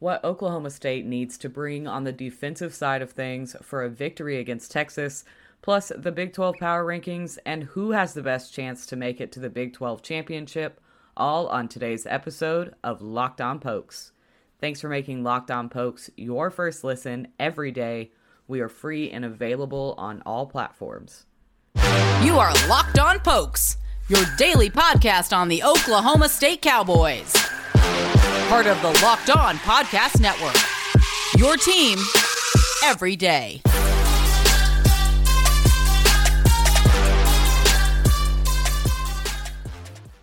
what Oklahoma State needs to bring on the defensive side of things for a victory against Texas, plus the Big 12 power rankings and who has the best chance to make it to the Big 12 championship, all on today's episode of Locked On Pokes. Thanks for making Locked On Pokes your first listen every day. We are free and available on all platforms. You are Locked On Pokes, your daily podcast on the Oklahoma State Cowboys. Part of the Locked On Podcast Network. Your team every day.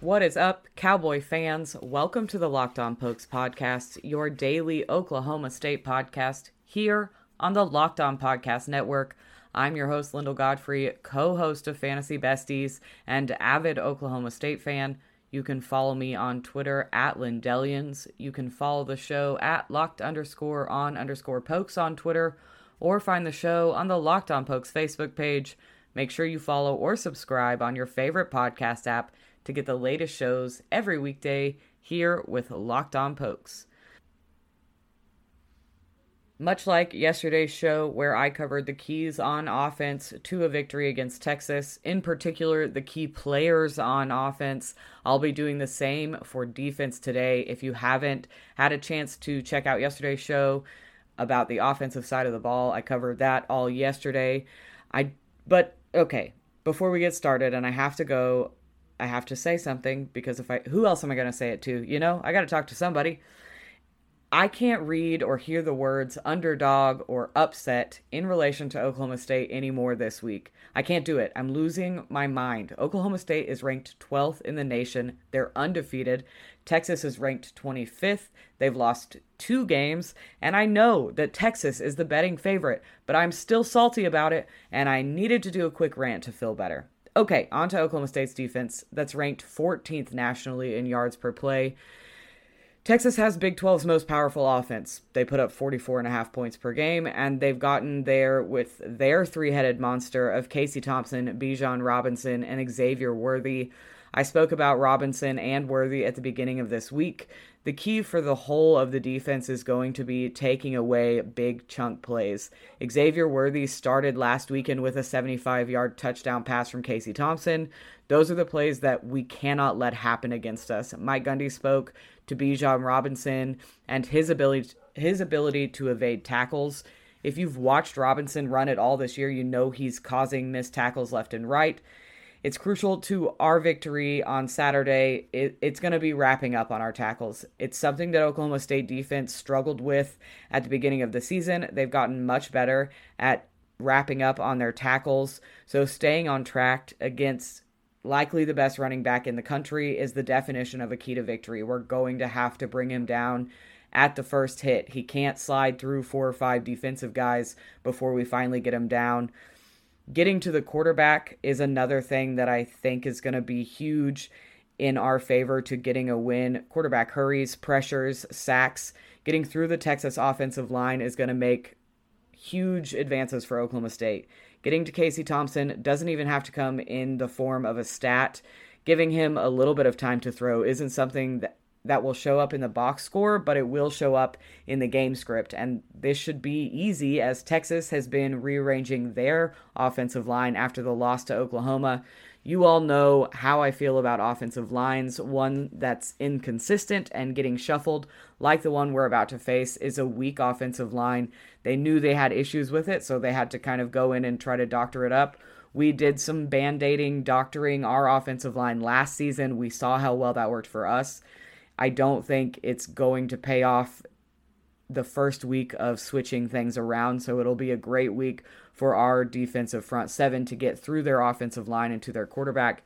What is up, Cowboy fans? Welcome to the Locked On Pokes podcast, your daily Oklahoma State podcast here on the Locked On Podcast Network. I'm your host, Lyndall Godfrey, co host of Fantasy Besties and avid Oklahoma State fan. You can follow me on Twitter at Lindellians. You can follow the show at locked underscore on underscore pokes on Twitter, or find the show on the Locked On Pokes Facebook page. Make sure you follow or subscribe on your favorite podcast app to get the latest shows every weekday here with Locked On Pokes. Much like yesterday's show, where I covered the keys on offense to a victory against Texas, in particular the key players on offense, I'll be doing the same for defense today. If you haven't had a chance to check out yesterday's show about the offensive side of the ball, I covered that all yesterday. I but okay, before we get started, and I have to go I have to say something because if I who else am I going to say it to? You know, I got to talk to somebody. I can't read or hear the words underdog or upset in relation to Oklahoma State anymore this week. I can't do it. I'm losing my mind. Oklahoma State is ranked 12th in the nation. They're undefeated. Texas is ranked 25th. They've lost two games. And I know that Texas is the betting favorite, but I'm still salty about it. And I needed to do a quick rant to feel better. Okay, on to Oklahoma State's defense. That's ranked 14th nationally in yards per play. Texas has Big 12's most powerful offense. They put up 44 and a half points per game, and they've gotten there with their three headed monster of Casey Thompson, Bijan Robinson, and Xavier Worthy. I spoke about Robinson and Worthy at the beginning of this week. The key for the whole of the defense is going to be taking away big chunk plays. Xavier Worthy started last weekend with a 75 yard touchdown pass from Casey Thompson. Those are the plays that we cannot let happen against us. Mike Gundy spoke to Bijan Robinson and his ability his ability to evade tackles. If you've watched Robinson run it all this year, you know he's causing missed tackles left and right. It's crucial to our victory on Saturday. It, it's going to be wrapping up on our tackles. It's something that Oklahoma State defense struggled with at the beginning of the season. They've gotten much better at wrapping up on their tackles. So staying on track against likely the best running back in the country is the definition of a key to victory. We're going to have to bring him down at the first hit. He can't slide through four or five defensive guys before we finally get him down. Getting to the quarterback is another thing that I think is going to be huge in our favor to getting a win. Quarterback hurries, pressures, sacks. Getting through the Texas offensive line is going to make huge advances for Oklahoma State. Getting to Casey Thompson doesn't even have to come in the form of a stat. Giving him a little bit of time to throw isn't something that that will show up in the box score, but it will show up in the game script. And this should be easy as Texas has been rearranging their offensive line after the loss to Oklahoma. You all know how I feel about offensive lines. One that's inconsistent and getting shuffled, like the one we're about to face, is a weak offensive line. They knew they had issues with it, so they had to kind of go in and try to doctor it up. We did some band aiding, doctoring our offensive line last season. We saw how well that worked for us. I don't think it's going to pay off the first week of switching things around. So it'll be a great week for our defensive front seven to get through their offensive line and to their quarterback.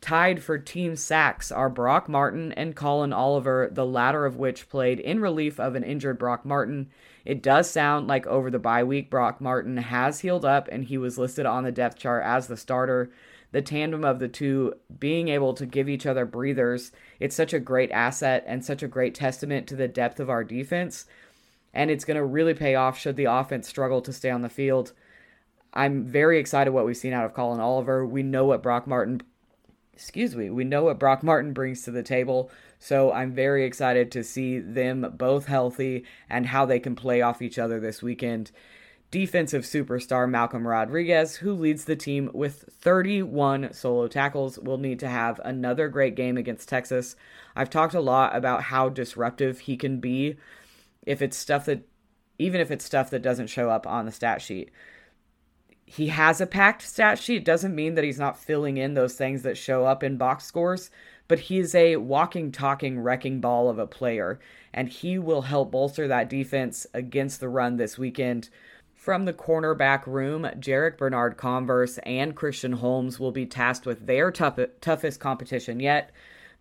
Tied for team sacks are Brock Martin and Collin Oliver, the latter of which played in relief of an injured Brock Martin. It does sound like over the bye week, Brock Martin has healed up and he was listed on the depth chart as the starter the tandem of the two being able to give each other breathers, it's such a great asset and such a great testament to the depth of our defense. And it's going to really pay off should the offense struggle to stay on the field. I'm very excited what we've seen out of Collin Oliver. We know what Brock Martin excuse me, we know what Brock Martin brings to the table. So I'm very excited to see them both healthy and how they can play off each other this weekend. Defensive superstar Malcolm Rodriguez, who leads the team with 31 solo tackles, will need to have another great game against Texas. I've talked a lot about how disruptive he can be if it's stuff that, even if it's stuff that doesn't show up on the stat sheet he has a packed stat sheet doesn't mean that he's not filling in those things that show up in box scores, but he's a walking, talking, wrecking ball of a player, and he will help bolster that defense against the run this weekend. From the cornerback room, Jarrick Bernard Converse and Christian Holmes will be tasked with their tough, toughest competition yet.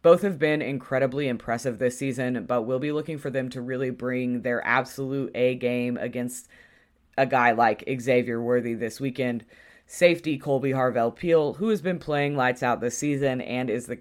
Both have been incredibly impressive this season, but we'll be looking for them to really bring their absolute A game against a guy like Xavier Worthy this weekend. Safety Kolby Harvell Peel, who has been playing lights out this season and is the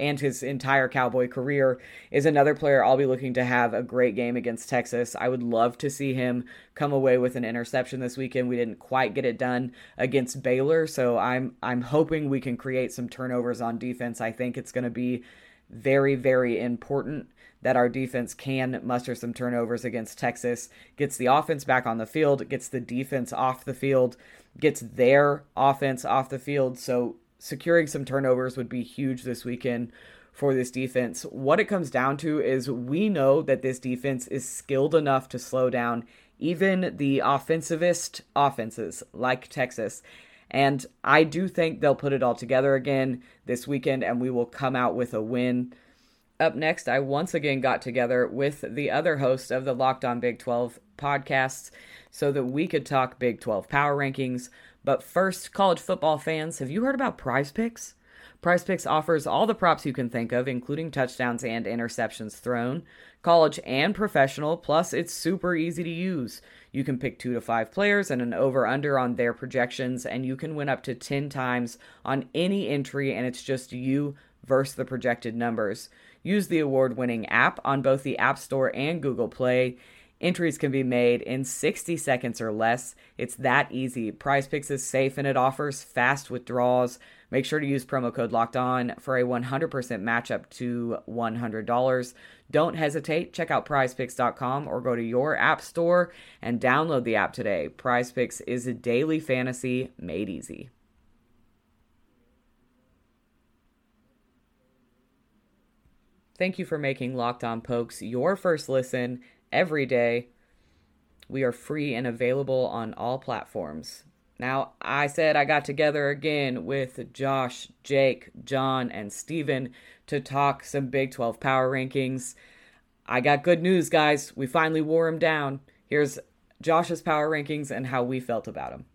and his entire Cowboy career is another player I'll be looking to have a great game against Texas. I would love to see him come away with an interception this weekend. We didn't quite get it done against Baylor, so I'm I'm hoping we can create some turnovers on defense. I think it's going to be very very important that our defense can muster some turnovers against Texas, gets the offense back on the field, gets the defense off the field, gets their offense off the field. So securing some turnovers would be huge this weekend for this defense. What it comes down to is we know that this defense is skilled enough to slow down even the offensivist offenses like Texas. And I do think they'll put it all together again this weekend and we will come out with a win. Up next, I once again got together with the other host of the Locked On Big 12 podcasts so that we could talk Big 12 power rankings. But first, college football fans, have you heard about prize picks? Prize Picks offers all the props you can think of, including touchdowns and interceptions thrown, college and professional, plus it's super easy to use. You can pick two to five players and an over under on their projections, and you can win up to 10 times on any entry, and it's just you versus the projected numbers. Use the award winning app on both the App Store and Google Play. Entries can be made in 60 seconds or less. It's that easy. Prize Picks is safe and it offers fast withdrawals. Make sure to use promo code Locked On for a 100% match up to $100. Don't hesitate. Check out PrizePicks.com or go to your app store and download the app today. Prize Picks is a daily fantasy made easy. Thank you for making Locked On Pokes your first listen every day. We are free and available on all platforms. Now, I said I got together again with Josh, Jake, John, and Steven to talk some Big 12 power rankings. I got good news, guys. We finally wore them down. Here's Josh's power rankings and how we felt about them.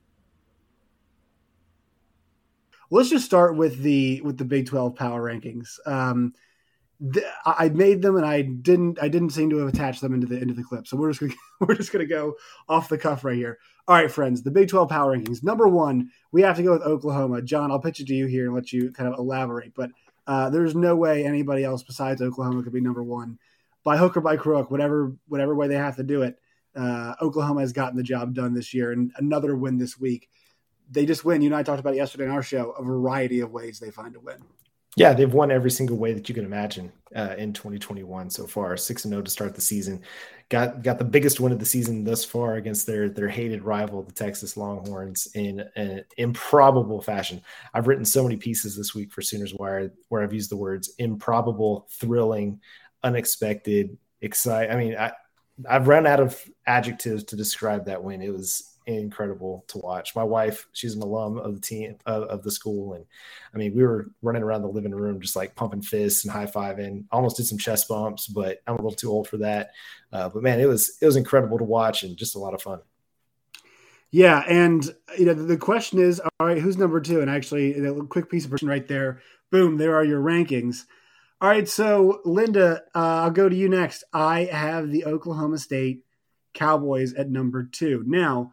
Let's just start with the with the Big 12 power rankings. Um, I made them and I didn't I didn't seem to have attached them into the into the clip. So we're just gonna we're just gonna go off the cuff right here. All right, friends, the Big 12 power rankings. Number one, we have to go with Oklahoma. John, I'll pitch it to you here and let you kind of elaborate. But uh, there's no way anybody else besides Oklahoma could be number one. By hook or by crook, whatever whatever way they have to do it, uh, Oklahoma has gotten the job done this year and another win this week. They just win. You and I talked about it yesterday in our show, a variety of ways they find a win. Yeah, they've won every single way that you can imagine uh, in 2021 so far. Six and zero oh to start the season. Got got the biggest win of the season thus far against their their hated rival, the Texas Longhorns, in an improbable fashion. I've written so many pieces this week for Sooners Wire where I've used the words improbable, thrilling, unexpected, exciting. I mean, I I've run out of adjectives to describe that win. It was incredible to watch. My wife, she's an alum of the team of, the school, and I mean, we were running around the living room just like pumping fists and high fiving. Almost did some chest bumps, but I'm a little too old for that. Uh, but man, it was it was incredible to watch and just a lot of fun. Yeah, and you know the question is, all right, who's number two? And actually, a quick piece of person right there. Boom, there are your rankings. All right, so Linda, uh, I'll go to you next. I have the Oklahoma State Cowboys at number two. Now,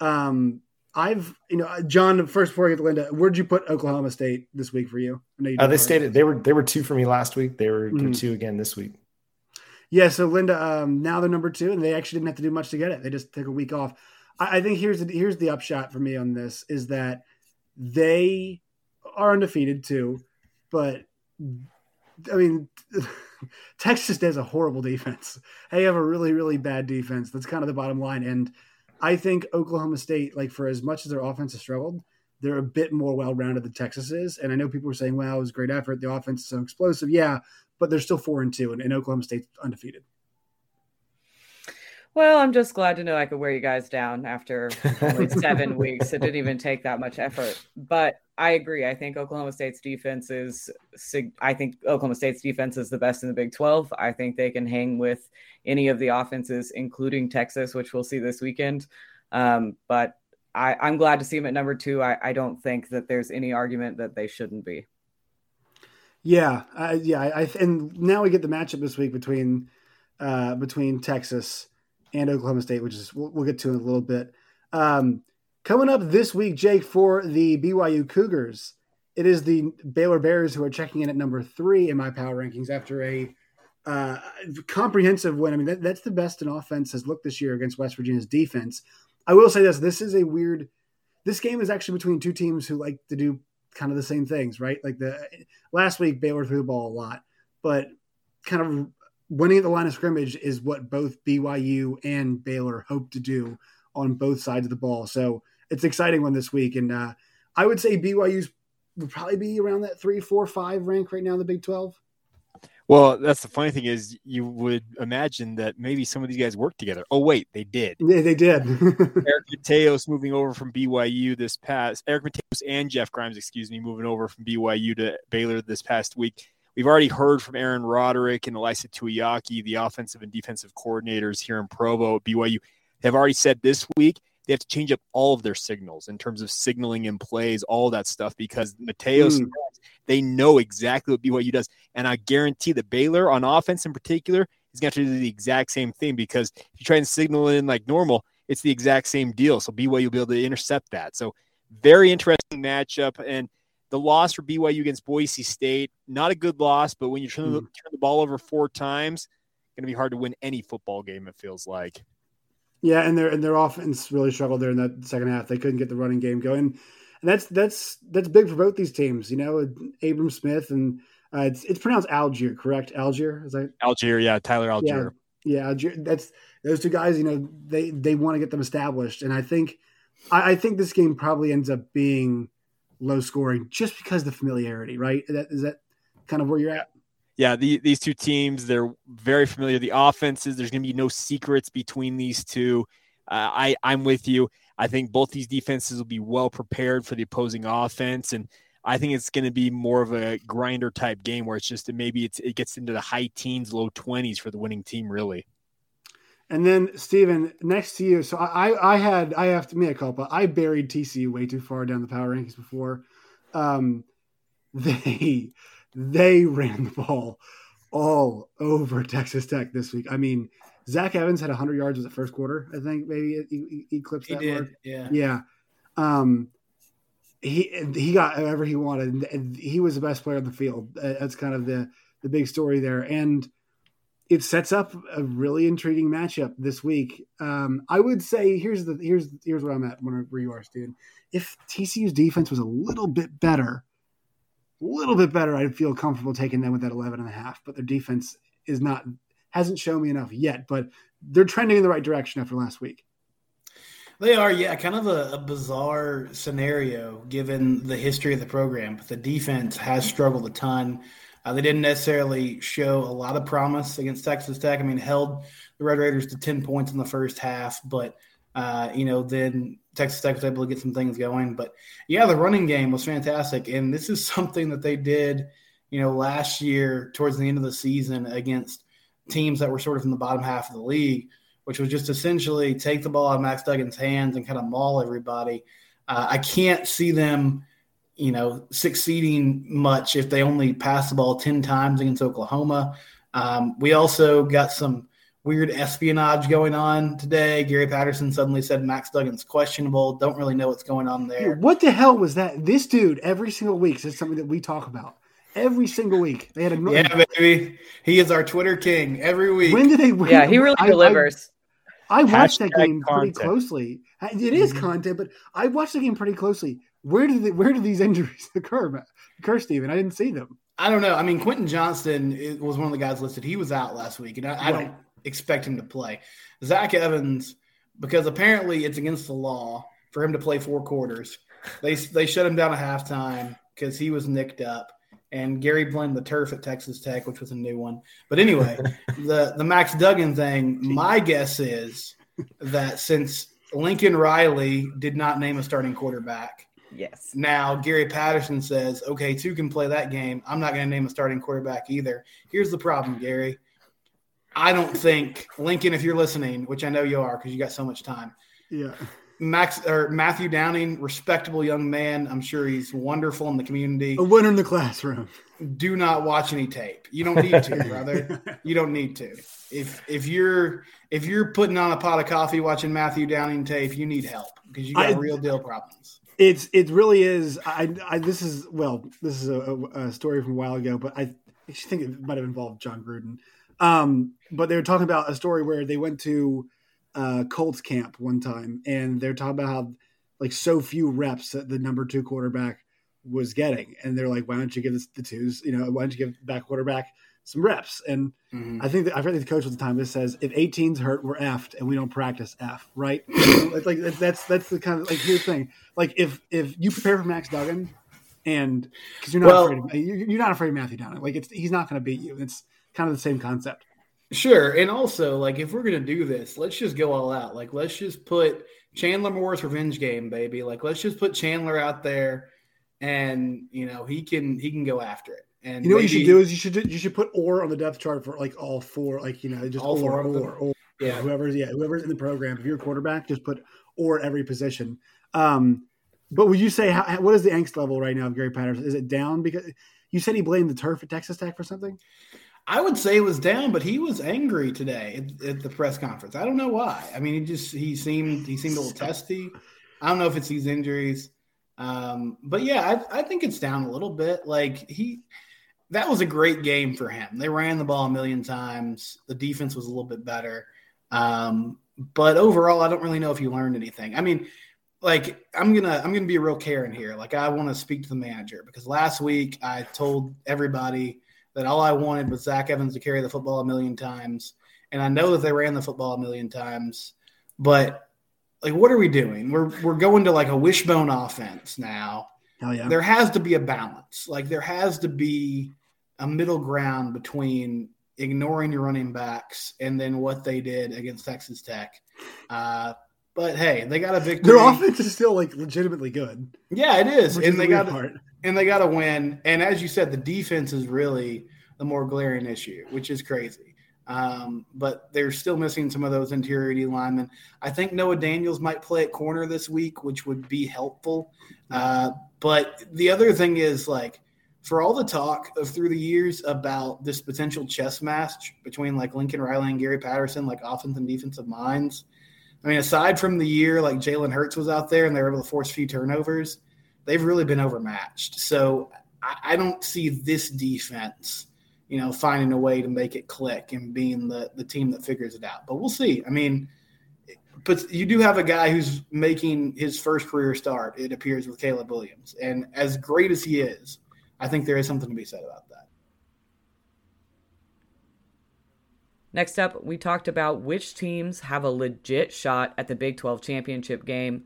um, I've you know John. First, before I get to Linda, where'd you put Oklahoma State this week for you? I know you uh, they stated they were they were two for me last week. They were mm-hmm. two again this week. Yeah, so Linda, um, now they're number two, and they actually didn't have to do much to get it. They just took a week off. I, I think here's the here's the upshot for me on this is that they are undefeated too. but I mean, Texas has a horrible defense. They have a really, really bad defense. That's kind of the bottom line. And I think Oklahoma State, like for as much as their offense has struggled, they're a bit more well-rounded than Texas is. And I know people are saying, "Wow, it was a great effort. The offense is so explosive." Yeah, but they're still four and two, and, and Oklahoma State's undefeated. Well, I'm just glad to know I could wear you guys down after only seven weeks. It didn't even take that much effort. But I agree. I think Oklahoma State's defense is. I think Oklahoma State's defense is the best in the Big 12. I think they can hang with any of the offenses, including Texas, which we'll see this weekend. Um, but I, am glad to see them at number two. I, I, don't think that there's any argument that they shouldn't be. Yeah, uh, yeah. I, and now we get the matchup this week between uh, between Texas and Oklahoma State, which is we'll, we'll get to in a little bit. Um, coming up this week, Jake, for the BYU Cougars, it is the Baylor Bears who are checking in at number three in my power rankings after a uh, comprehensive win. I mean, that, that's the best an offense has looked this year against West Virginia's defense. I will say this: this is a weird. This game is actually between two teams who like to do kind of the same things, right? Like the last week, Baylor threw the ball a lot, but kind of winning at the line of scrimmage is what both BYU and Baylor hope to do on both sides of the ball. So it's exciting one this week, and uh, I would say BYU's would probably be around that three, four, five rank right now in the Big Twelve. Well, that's the funny thing is you would imagine that maybe some of these guys work together. Oh wait, they did. Yeah, they did. Eric Mateos moving over from BYU this past Eric Mateos and Jeff Grimes, excuse me, moving over from BYU to Baylor this past week. We've already heard from Aaron Roderick and Ilaisa Tuiaki, the offensive and defensive coordinators here in Provo at BYU. They've already said this week they have to change up all of their signals in terms of signaling and plays, all that stuff, because Mateos, mm. they know exactly what BYU does. And I guarantee that Baylor on offense in particular is going to do the exact same thing because if you try and signal in like normal, it's the exact same deal. So BYU will be able to intercept that. So very interesting matchup. And the loss for BYU against Boise State, not a good loss, but when you turn, mm. the, turn the ball over four times, it's going to be hard to win any football game, it feels like. Yeah, and their and their offense really struggled there in that second half. They couldn't get the running game going, and that's that's that's big for both these teams. You know, Abram Smith and uh, it's it's pronounced Allgeier, correct? Allgeier is that Allgeier? Yeah, Tyler Allgeier. Yeah, yeah, Allgeier. That's those two guys. You know, they they want to get them established, and I think I, I think this game probably ends up being low scoring just because the familiarity, right? That is that kind of where you're at yeah, the, these two teams, they're very familiar. The offenses, there's going to be no secrets between these two. Uh, I, I'm with you. I think both these defenses will be well prepared for the opposing offense. And I think it's going to be more of a grinder type game where it's just maybe it's, it gets into the high teens, low 20s for the winning team, really. And then Stephen, next to you. So I, I had, I have to make a culpa. I buried TCU way too far down the power rankings before. Um, they, they ran the ball all over Texas Tech this week. I mean, Zach Evans had 100 yards in the first quarter. I think maybe he, he eclipsed that. He did, yeah, yeah. Um, he he got whatever he wanted, and he was the best player on the field. That's kind of the the big story there, and it sets up a really intriguing matchup this week. Um, I would say here's the here's here's where I'm at where you are, Steven. If TCU's defense was a little bit better, a little bit better, I'd feel comfortable taking them with that 11 and a half, but their defense is not, hasn't shown me enough yet, but they're trending in the right direction after last week. They are, yeah, kind of a, a, bizarre scenario given the history of the program. But the defense has struggled a ton. Uh, they didn't necessarily show a lot of promise against Texas Tech. I mean, held the Red Raiders to 10 points in the first half, but uh, you know, then Texas Tech was able to get some things going. But yeah, the running game was fantastic. And this is something that they did, you know, last year towards the end of the season against teams that were sort of in the bottom half of the league, which was just essentially take the ball out of Max Duggan's hands and kind of maul everybody. Uh, I can't see them, you know, succeeding much if they only pass the ball 10 times against Oklahoma. Um, we also got some weird espionage going on today. Gary Patterson suddenly said Max Duggan's questionable. Don't really know what's going on there. What the hell was that? This dude every single week says something that we talk about. Every single week they had a yeah, baby. He is our Twitter king every week. When did they? When, yeah, he really I, delivers. I, I watched that game content. pretty closely. It is mm-hmm. content, but I watched the game pretty closely. Where did the, where did these injuries occur? Occur, Steven? I didn't see them. I don't know. I mean, Quentin Johnston was one of the guys listed. He was out last week, and I, I don't expect him to play. Zach Evans, because apparently it's against the law for him to play four quarters. They they shut him down at halftime because he was nicked up. And Gary blamed the turf at Texas Tech, which was a new one. But anyway, the the Max Duggan thing. My guess is that since Lincoln Riley did not name a starting quarterback, Yes. now Gary Patterson says, okay, two can play that game. I'm not going to name a starting quarterback either. Here's the problem, Gary. I don't think Lincoln, if you're listening, which I know you are because you got so much time. Yeah. Max or Matthew Downing, respectable young man. I'm sure he's wonderful in the community. A winner in the classroom. Do not watch any tape. You don't need to, brother. You don't need to. If if you're if you're putting on a pot of coffee watching Matthew Downing tape, you need help because you got I- real deal problems. It's it really is. I, I this is well, this is a, a, story from a while ago, but I think it might have involved Jon Gruden. Um, but they were talking about a story where they went to uh, Colts camp one time, and they're talking about how like so few reps that the number two quarterback was getting, and they're like, why don't you give this the twos? You know, why don't you give back quarterback some reps? And Mhm. I think that, I forget the coach at the time. This says if 18's hurt, we're effed, and we don't practice F. Right? it's like that's that's the kind of like here's the thing. Like if if you prepare for Max Duggan, and because you're not Well- afraid of you're you're not afraid of Matthew Downing. Like it's he's not going to beat you. It's kind of the same concept. Sure. And also, like, if we're going to do this, let's just go all out. Like, let's just put Chandler Morris' revenge game, baby. Like, let's just put Chandler out there and, you know, he can, he can go after it. And You know what you should do is you should do, you should put or on the depth chart for like all four, like you know just All or four of them? or or Yeah. whoever's yeah whoever's in the program. If you're a quarterback, just put or every position. Um, but would you say how, what is the angst level right now of Gary Patterson? Is it down because you said he blamed the turf at Texas Tech for something? I would say it was down, but he was angry today at, at the press conference. I don't know why. I mean, he just he seemed he seemed a little testy. I don't know if it's these injuries, um, but yeah, I, I think it's down a little bit. Like he, that was a great game for him. They ran the ball a million times. The defense was a little bit better, um, but overall, I don't really know if he learned anything. I mean, like I'm gonna I'm gonna be a real Karen here. Like I want to speak to the manager because last week I told everybody that all I wanted was Zach Evans to carry the football a million times. And I know that they ran the football a million times, but like, what are we doing? We're we're going to like a wishbone offense now. Yeah! There has to be a balance. Like there has to be a middle ground between ignoring your running backs and then what they did against Texas Tech. Uh, but hey, they got a victory. Their offense is still like legitimately good, yeah, it is, and is they the got part. and they got to win. And as you said, the defense is really the more glaring issue, which is crazy. Um, but they're still missing some of those interior D linemen. I think Noah Daniels might play at corner this week, which would be helpful. Uh, but the other thing is like for all the talk of through the years about this potential chess match between like Lincoln Riley and Gary Patterson, like offensive and defensive minds. I mean, aside from the year like Jalen Hurts was out there and they were able to force a few turnovers, they've really been overmatched. So I, I don't see this defense, you know, finding a way to make it click and being the the team that figures it out. But we'll see. I mean, but you do have a guy who's making his first career start. It appears with Caleb Williams, and as great as he is, I think there is something to be said about that. Next up, we talked about which teams have a legit shot at the Big 12 championship game.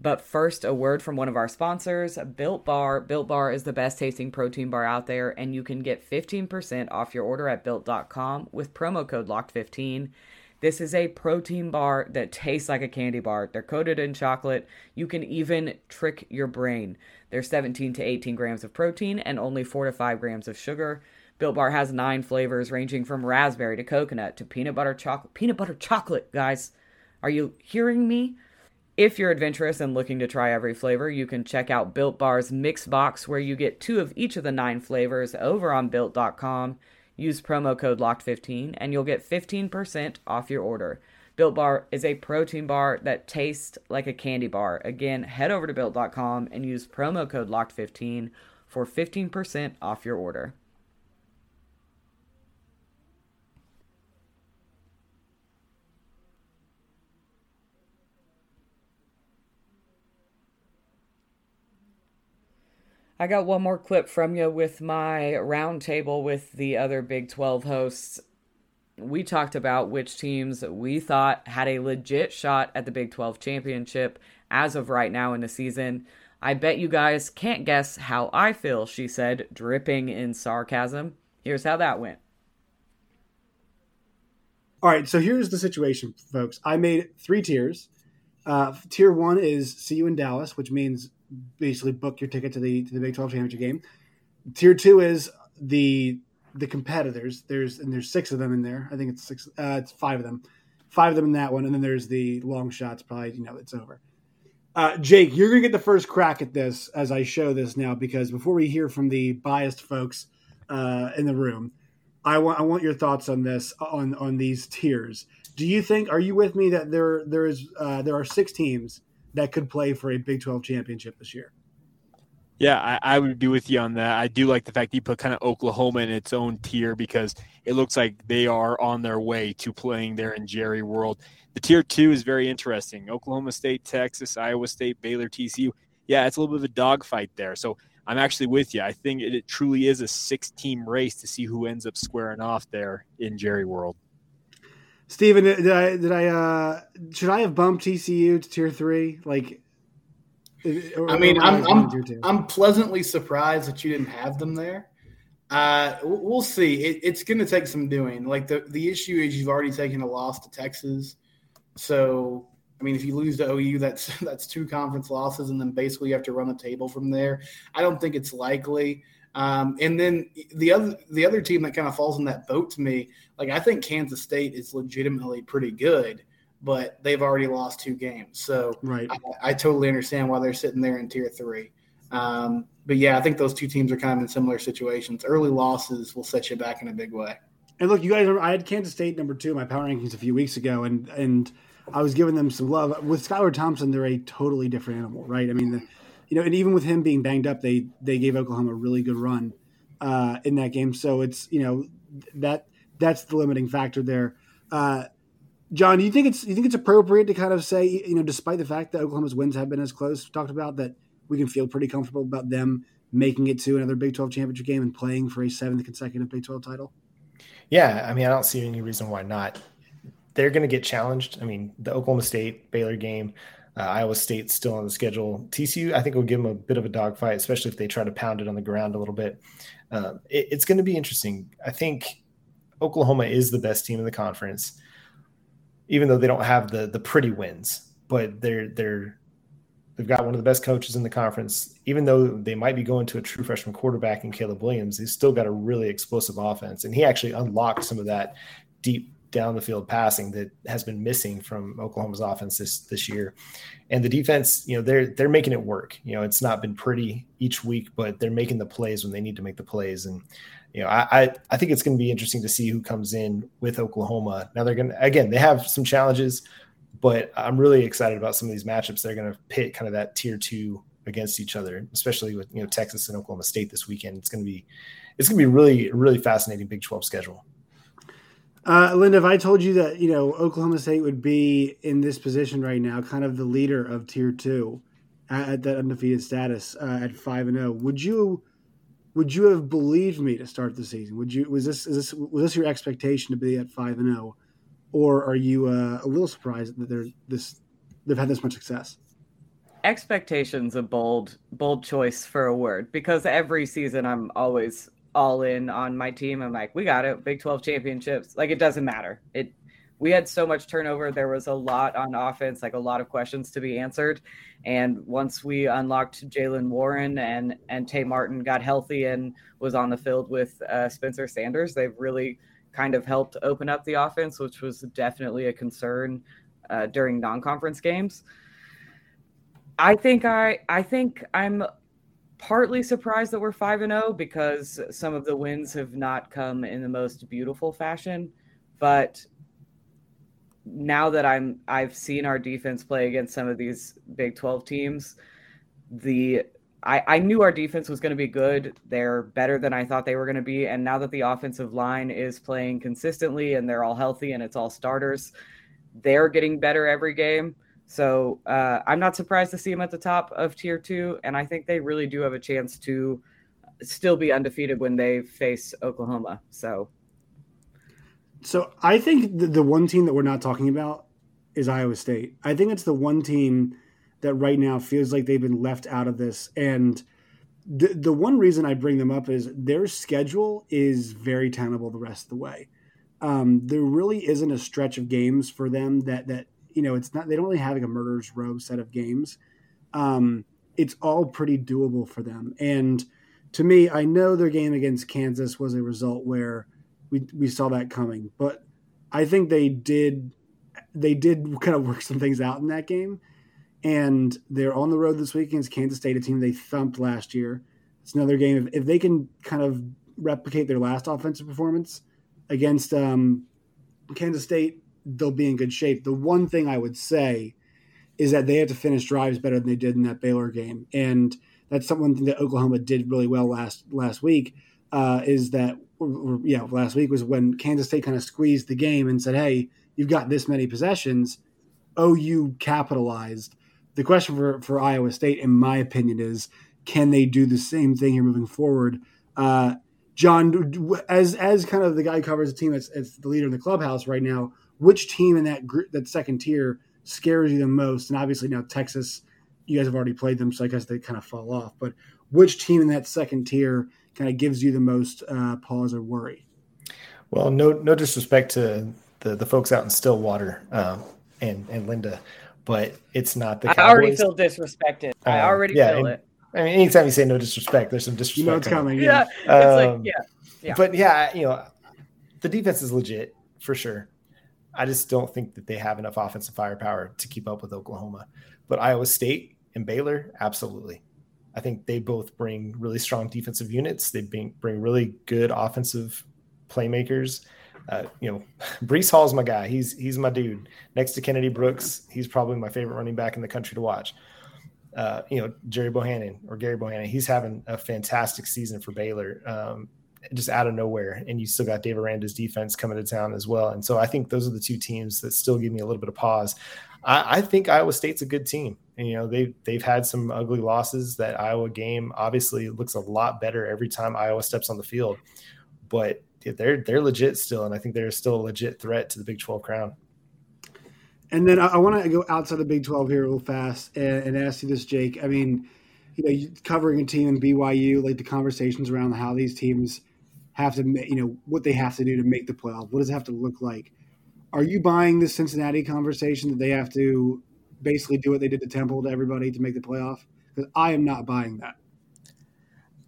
But first, a word from one of our sponsors, Built Bar. Built Bar is the best tasting protein bar out there, and you can get 15% off your order at built.com with promo code LOCKED15. This is a protein bar that tastes like a candy bar. They're coated in chocolate. You can even trick your brain. There's 17 to 18 grams of protein and only 4 to 5 grams of sugar. Built Bar has nine flavors ranging from raspberry to coconut to peanut butter chocolate. Peanut butter chocolate, guys. Are you hearing me? If you're adventurous and looking to try every flavor, you can check out Built Bar's Mix Box, where you get two of each of the nine flavors over on Built.com. Use promo code LOCKED15 and you'll get 15% off your order. Built Bar is a protein bar that tastes like a candy bar. Again, head over to Built.com and use promo code LOCKED15 for 15% off your order. I got one more clip from you with my roundtable with the other Big 12 hosts. We talked about which teams we thought had a legit shot at the Big 12 championship as of right now in the season. I bet you guys can't guess how I feel, she said, dripping in sarcasm. Here's how that went. All right, so here's the situation, folks. I made three tiers. Uh, tier one is see you in Dallas, which means basically book your ticket to the to the Big Twelve championship game. Tier two is the the competitors. There's and there's six of them in there. I think it's six. Uh, it's five of them. Five of them in that one, and then there's the long shots. Probably you know it's over. Uh, Jake, you're gonna get the first crack at this as I show this now because before we hear from the biased folks uh, in the room, I want I want your thoughts on this on on these tiers. Do you think? Are you with me that there there is uh, there are six teams that could play for a Big Twelve championship this year? Yeah, I, I, would be with you on that. I do like the fact you put kind of Oklahoma in its own tier because it looks like they are on their way to playing there in Jerry World. The tier two is very interesting. Oklahoma State, Texas, Iowa State, Baylor, TCU. Yeah, it's a little bit of a dogfight there. So I'm actually with you. I think it, it truly is a six team race to see who ends up squaring off there in Jerry World. Steven, did I did I uh should I have bumped TCU to tier three? Like or, I mean, I'm I'm, I'm pleasantly surprised that you didn't have them there. Uh, we'll see. It, it's going to take some doing. Like the the issue is you've already taken a loss to Texas, so I mean, if you lose to OU, that's that's two conference losses, and then basically you have to run the table from there. I don't think it's likely. Um, and then the other the other team that kind of falls in that boat to me, like I think Kansas State is legitimately pretty good, but they've already lost two games, so right. I, I totally understand why they're sitting there in tier three. Um, but yeah, I think those two teams are kind of in similar situations. Early losses will set you back in a big way. And look, you guys, I had Kansas State number two in my power rankings a few weeks ago, and and I was giving them some love. With Skylar Thompson, they're a totally different animal, right? I mean, the, you know, and even with him being banged up, they they gave Oklahoma a really good run uh, in that game. So it's you know that that's the limiting factor there. Uh, John, do you think it's you think it's appropriate to kind of say you know, despite the fact that Oklahoma's wins have been as close, talked about that we can feel pretty comfortable about them making it to another Big Twelve championship game and playing for a seventh consecutive Big Twelve title? Yeah, I mean, I don't see any reason why not they're going to get challenged. I mean, the Oklahoma State Baylor game, uh, Iowa State still on the schedule. TCU, I think, will give them a bit of a dogfight, especially if they try to pound it on the ground a little bit. Uh, it, it's going to be interesting. I think Oklahoma is the best team in the conference, even though they don't have the the pretty wins. But they're they're they've got one of the best coaches in the conference. Even though they might be going to a true freshman quarterback in Caleb Williams, he's still got a really explosive offense, and he actually unlocked some of that deep down the field passing that has been missing from Oklahoma's offense this this year. And the defense, you know, they're they're making it work. You know, it's not been pretty each week, but they're making the plays when they need to make the plays. And you know, I I, I think it's going to be interesting to see who comes in with Oklahoma. Now they're going to again they have some challenges, but I'm really excited about some of these matchups. They're going to pit kind of that tier two against each other, especially with you know Texas and Oklahoma State this weekend. It's going to be it's going to be really really fascinating Big 12 schedule. Uh, Linda, if I told you that you know Oklahoma State would be in this position right now, kind of the leader of Tier Two at, at that undefeated status uh, at five and zero, oh, would you would you have believed me to start the season? Would you was this is this was this your expectation to be at five and zero, oh? or are you uh, a little surprised that they're this they've had this much success? Expectations a bold bold choice for a word because every season I'm always all in on my team. I'm like, we got it. Big 12 championships. Like it doesn't matter. It we had so much turnover. There was a lot on offense, like a lot of questions to be answered. And once we unlocked Jaylen Warren and and Tay Martin got healthy and was on the field with uh, Spencer Sanders, they've really kind of helped open up the offense, which was definitely a concern uh, during non-conference games. I think I I think I'm partly surprised that we're 5 and 0 because some of the wins have not come in the most beautiful fashion, but now that I'm I've seen our defense play against some of these Big 12 teams, the I, I knew our defense was going to be good. They're better than I thought they were going to be. And now that the offensive line is playing consistently and they're all healthy and it's all starters, they're getting better every game. So uh, I'm not surprised to see them at the top of tier two, and I think they really do have a chance to still be undefeated when they face Oklahoma. So, so I think the, the one team that we're not talking about is Iowa State. I think it's the one team that right now feels like they've been left out of this. And the the one reason I bring them up is their schedule is very tenable the rest of the way. Um, there really isn't a stretch of games for them that that you know it's not they don't really have like a murderers row set of games. Um, it's all pretty doable for them. And to me, I know their game against Kansas was a result where we we saw that coming, but I think they did they did kind of work some things out in that game and they're on the road this week against Kansas State, a team they thumped last year. It's another game. If, if they can kind of replicate their last offensive performance against um, Kansas State, they'll be in good shape. The one thing I would say is that they have to finish drives better than they did in that Baylor game, and that's something that Oklahoma did really well last last week. Uh, is that or, yeah, last week was when Kansas State kind of squeezed the game and said, "Hey, you've got this many possessions." OU capitalized the question for, for Iowa State, in my opinion, is can they do the same thing here moving forward? Uh, John, as as kind of the guy who covers the team that's, that's, the leader in the clubhouse right now, which team in that group, that second tier scares you the most? And obviously now Texas, you guys have already played them, so I guess they kind of fall off. But which team in that second tier kind of gives you the most uh, pause or worry? Well, no no disrespect to the the folks out in Stillwater um, and and Linda, but it's not the. Case. I Cowboys. already feel disrespected. Um, I already yeah, feel and, it. I mean, anytime you say no disrespect, there's some disrespect. You know it's coming. Yeah, yeah. it's um, like yeah, yeah. But yeah, you know, the defense is legit for sure. I just don't think that they have enough offensive firepower to keep up with Oklahoma. But Iowa State and Baylor, absolutely. I think they both bring really strong defensive units. They bring, bring really good offensive playmakers uh, you know, Breece Hall's my guy. He's he's my dude. Next to Kennedy Brooks, he's probably my favorite running back in the country to watch. Uh, you know, Gerry Bohanon or Gary Bohanon, he's having a fantastic season for Baylor, um, just out of nowhere. And you still got Dave Aranda's defense coming to town as well. And so I think those are the two teams that still give me a little bit of pause. I, I think Iowa State's a good team. And, you know, they've, they've had some ugly losses. That Iowa game obviously looks a lot better every time Iowa steps on the field. But they're they're legit still, and I think they're still a legit threat to the Big Twelve crown. And then I, I want to go outside the Big Twelve here real fast and, and ask you this, Jake. I mean, you know, covering a team in BYU, like the conversations around how these teams have to, you know, what they have to do to make the playoff. What does it have to look like? Are you buying this Cincinnati conversation that they have to basically do what they did to Temple to everybody to make the playoff? Because I am not buying that.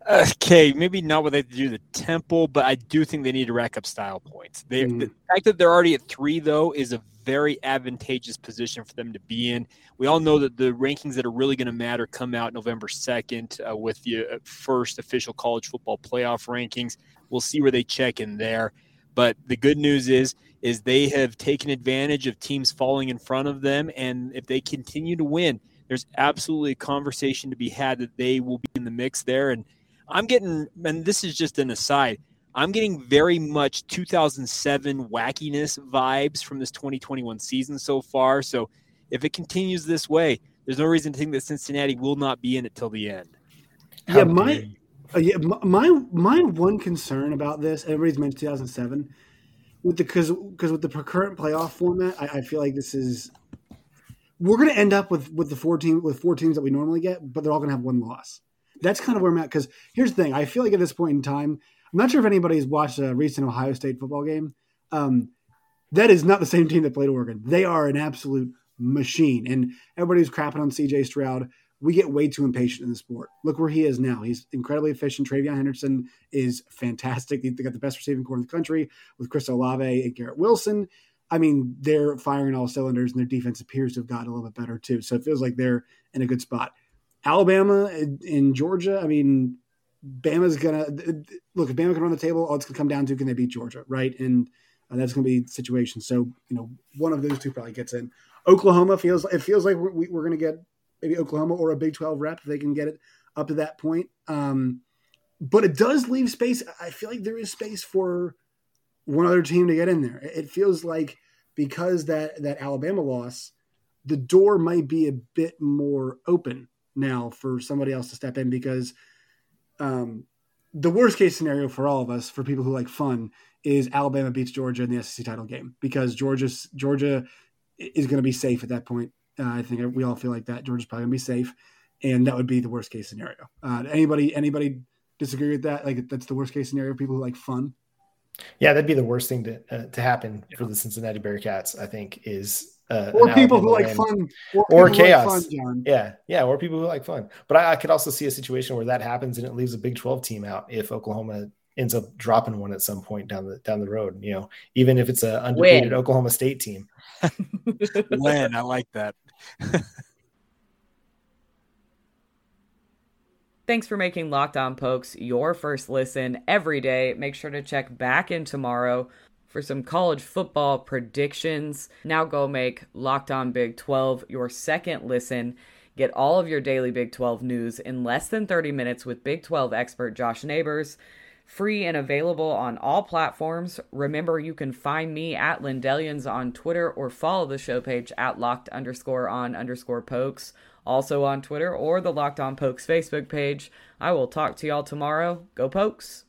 Okay, maybe not what they do the temple, but I do think they need to rack up style points. They, mm. The fact that they're already at three, though, is a very advantageous position for them to be in. We all know that the rankings that are really going to matter come out November 2nd uh, with the uh, first official college football playoff rankings. We'll see where they check in there. But the good news is, is they have taken advantage of teams falling in front of them, and if they continue to win, there's absolutely a conversation to be had that they will be in the mix there. And I'm getting, and this is just an aside, I'm getting very much 2007 wackiness vibes from this 2021 season so far. So if it continues this way, there's no reason to think that Cincinnati will not be in it till the end. How yeah, my, uh, yeah, my my one concern about this, everybody's mentioned 2007, with the because because with the current playoff format, I, I feel like this is we're going to end up with with the four team with four teams that we normally get, but they're all going to have one loss that's kind of where I'm at. Because here's the thing: I feel like at this point in time, I'm not sure if anybody's watched a recent Ohio State football game. Um, that is not the same team that played Oregon. They are an absolute machine, and everybody's crapping on C.J. Stroud. We get way too impatient in the sport. Look where he is now. He's incredibly efficient. TreVeyon Henderson is fantastic. They got the best receiving corps in the country with Chris Olave and Garrett Wilson. I mean, they're firing all cylinders, and their defense appears to have gotten a little bit better too. So it feels like they're in a good spot. Alabama in Georgia, I mean, Bama's gonna look. If Bama can run the table, all it's gonna come down to can they beat Georgia, right? And uh, that's gonna be the situation. So you know, one of those two probably gets in. Oklahoma feels it feels like we're, we're gonna get maybe Oklahoma or a Big Twelve rep if they can get it up to that point. Um, but it does leave space. I feel like there is space for one other team to get in there. It feels like because that that Alabama loss the door might be a bit more open now for somebody else to step in because um, the worst case scenario for all of us, for people who like fun, is Alabama beats Georgia in the SEC title game because Georgia's Georgia is going to be safe at that point. Uh, I think we all feel like that. Georgia's probably going to be safe, and that would be the worst case scenario. Uh, anybody anybody disagree with that? Like that's the worst case scenario. People who like fun. Yeah, that'd be the worst thing to uh, to happen yeah. for the Cincinnati Bearcats. I think is uh, or people who like fun or, or chaos. Like fun, yeah, yeah, or people who like fun. But I, I, could also see a situation where that happens and it leaves a Big Twelve team out if Oklahoma ends up dropping one at some point down the down the road. You know, even if it's an undefeated Win. Oklahoma State team. When I like that. Thanks for making Locked On Pokes your first listen every day. Make sure to check back in tomorrow for some college football predictions. Now go make Locked On Big 12 your second listen. Get all of your daily Big 12 news in less than 30 minutes with Big 12 expert Josh Neighbors. Free and available on all platforms. Remember, you can find me at Lindellians on Twitter or follow the show page at locked underscore on underscore pokes also on Twitter or the Locked On Pokes Facebook page. I will talk to y'all tomorrow. Go Pokes!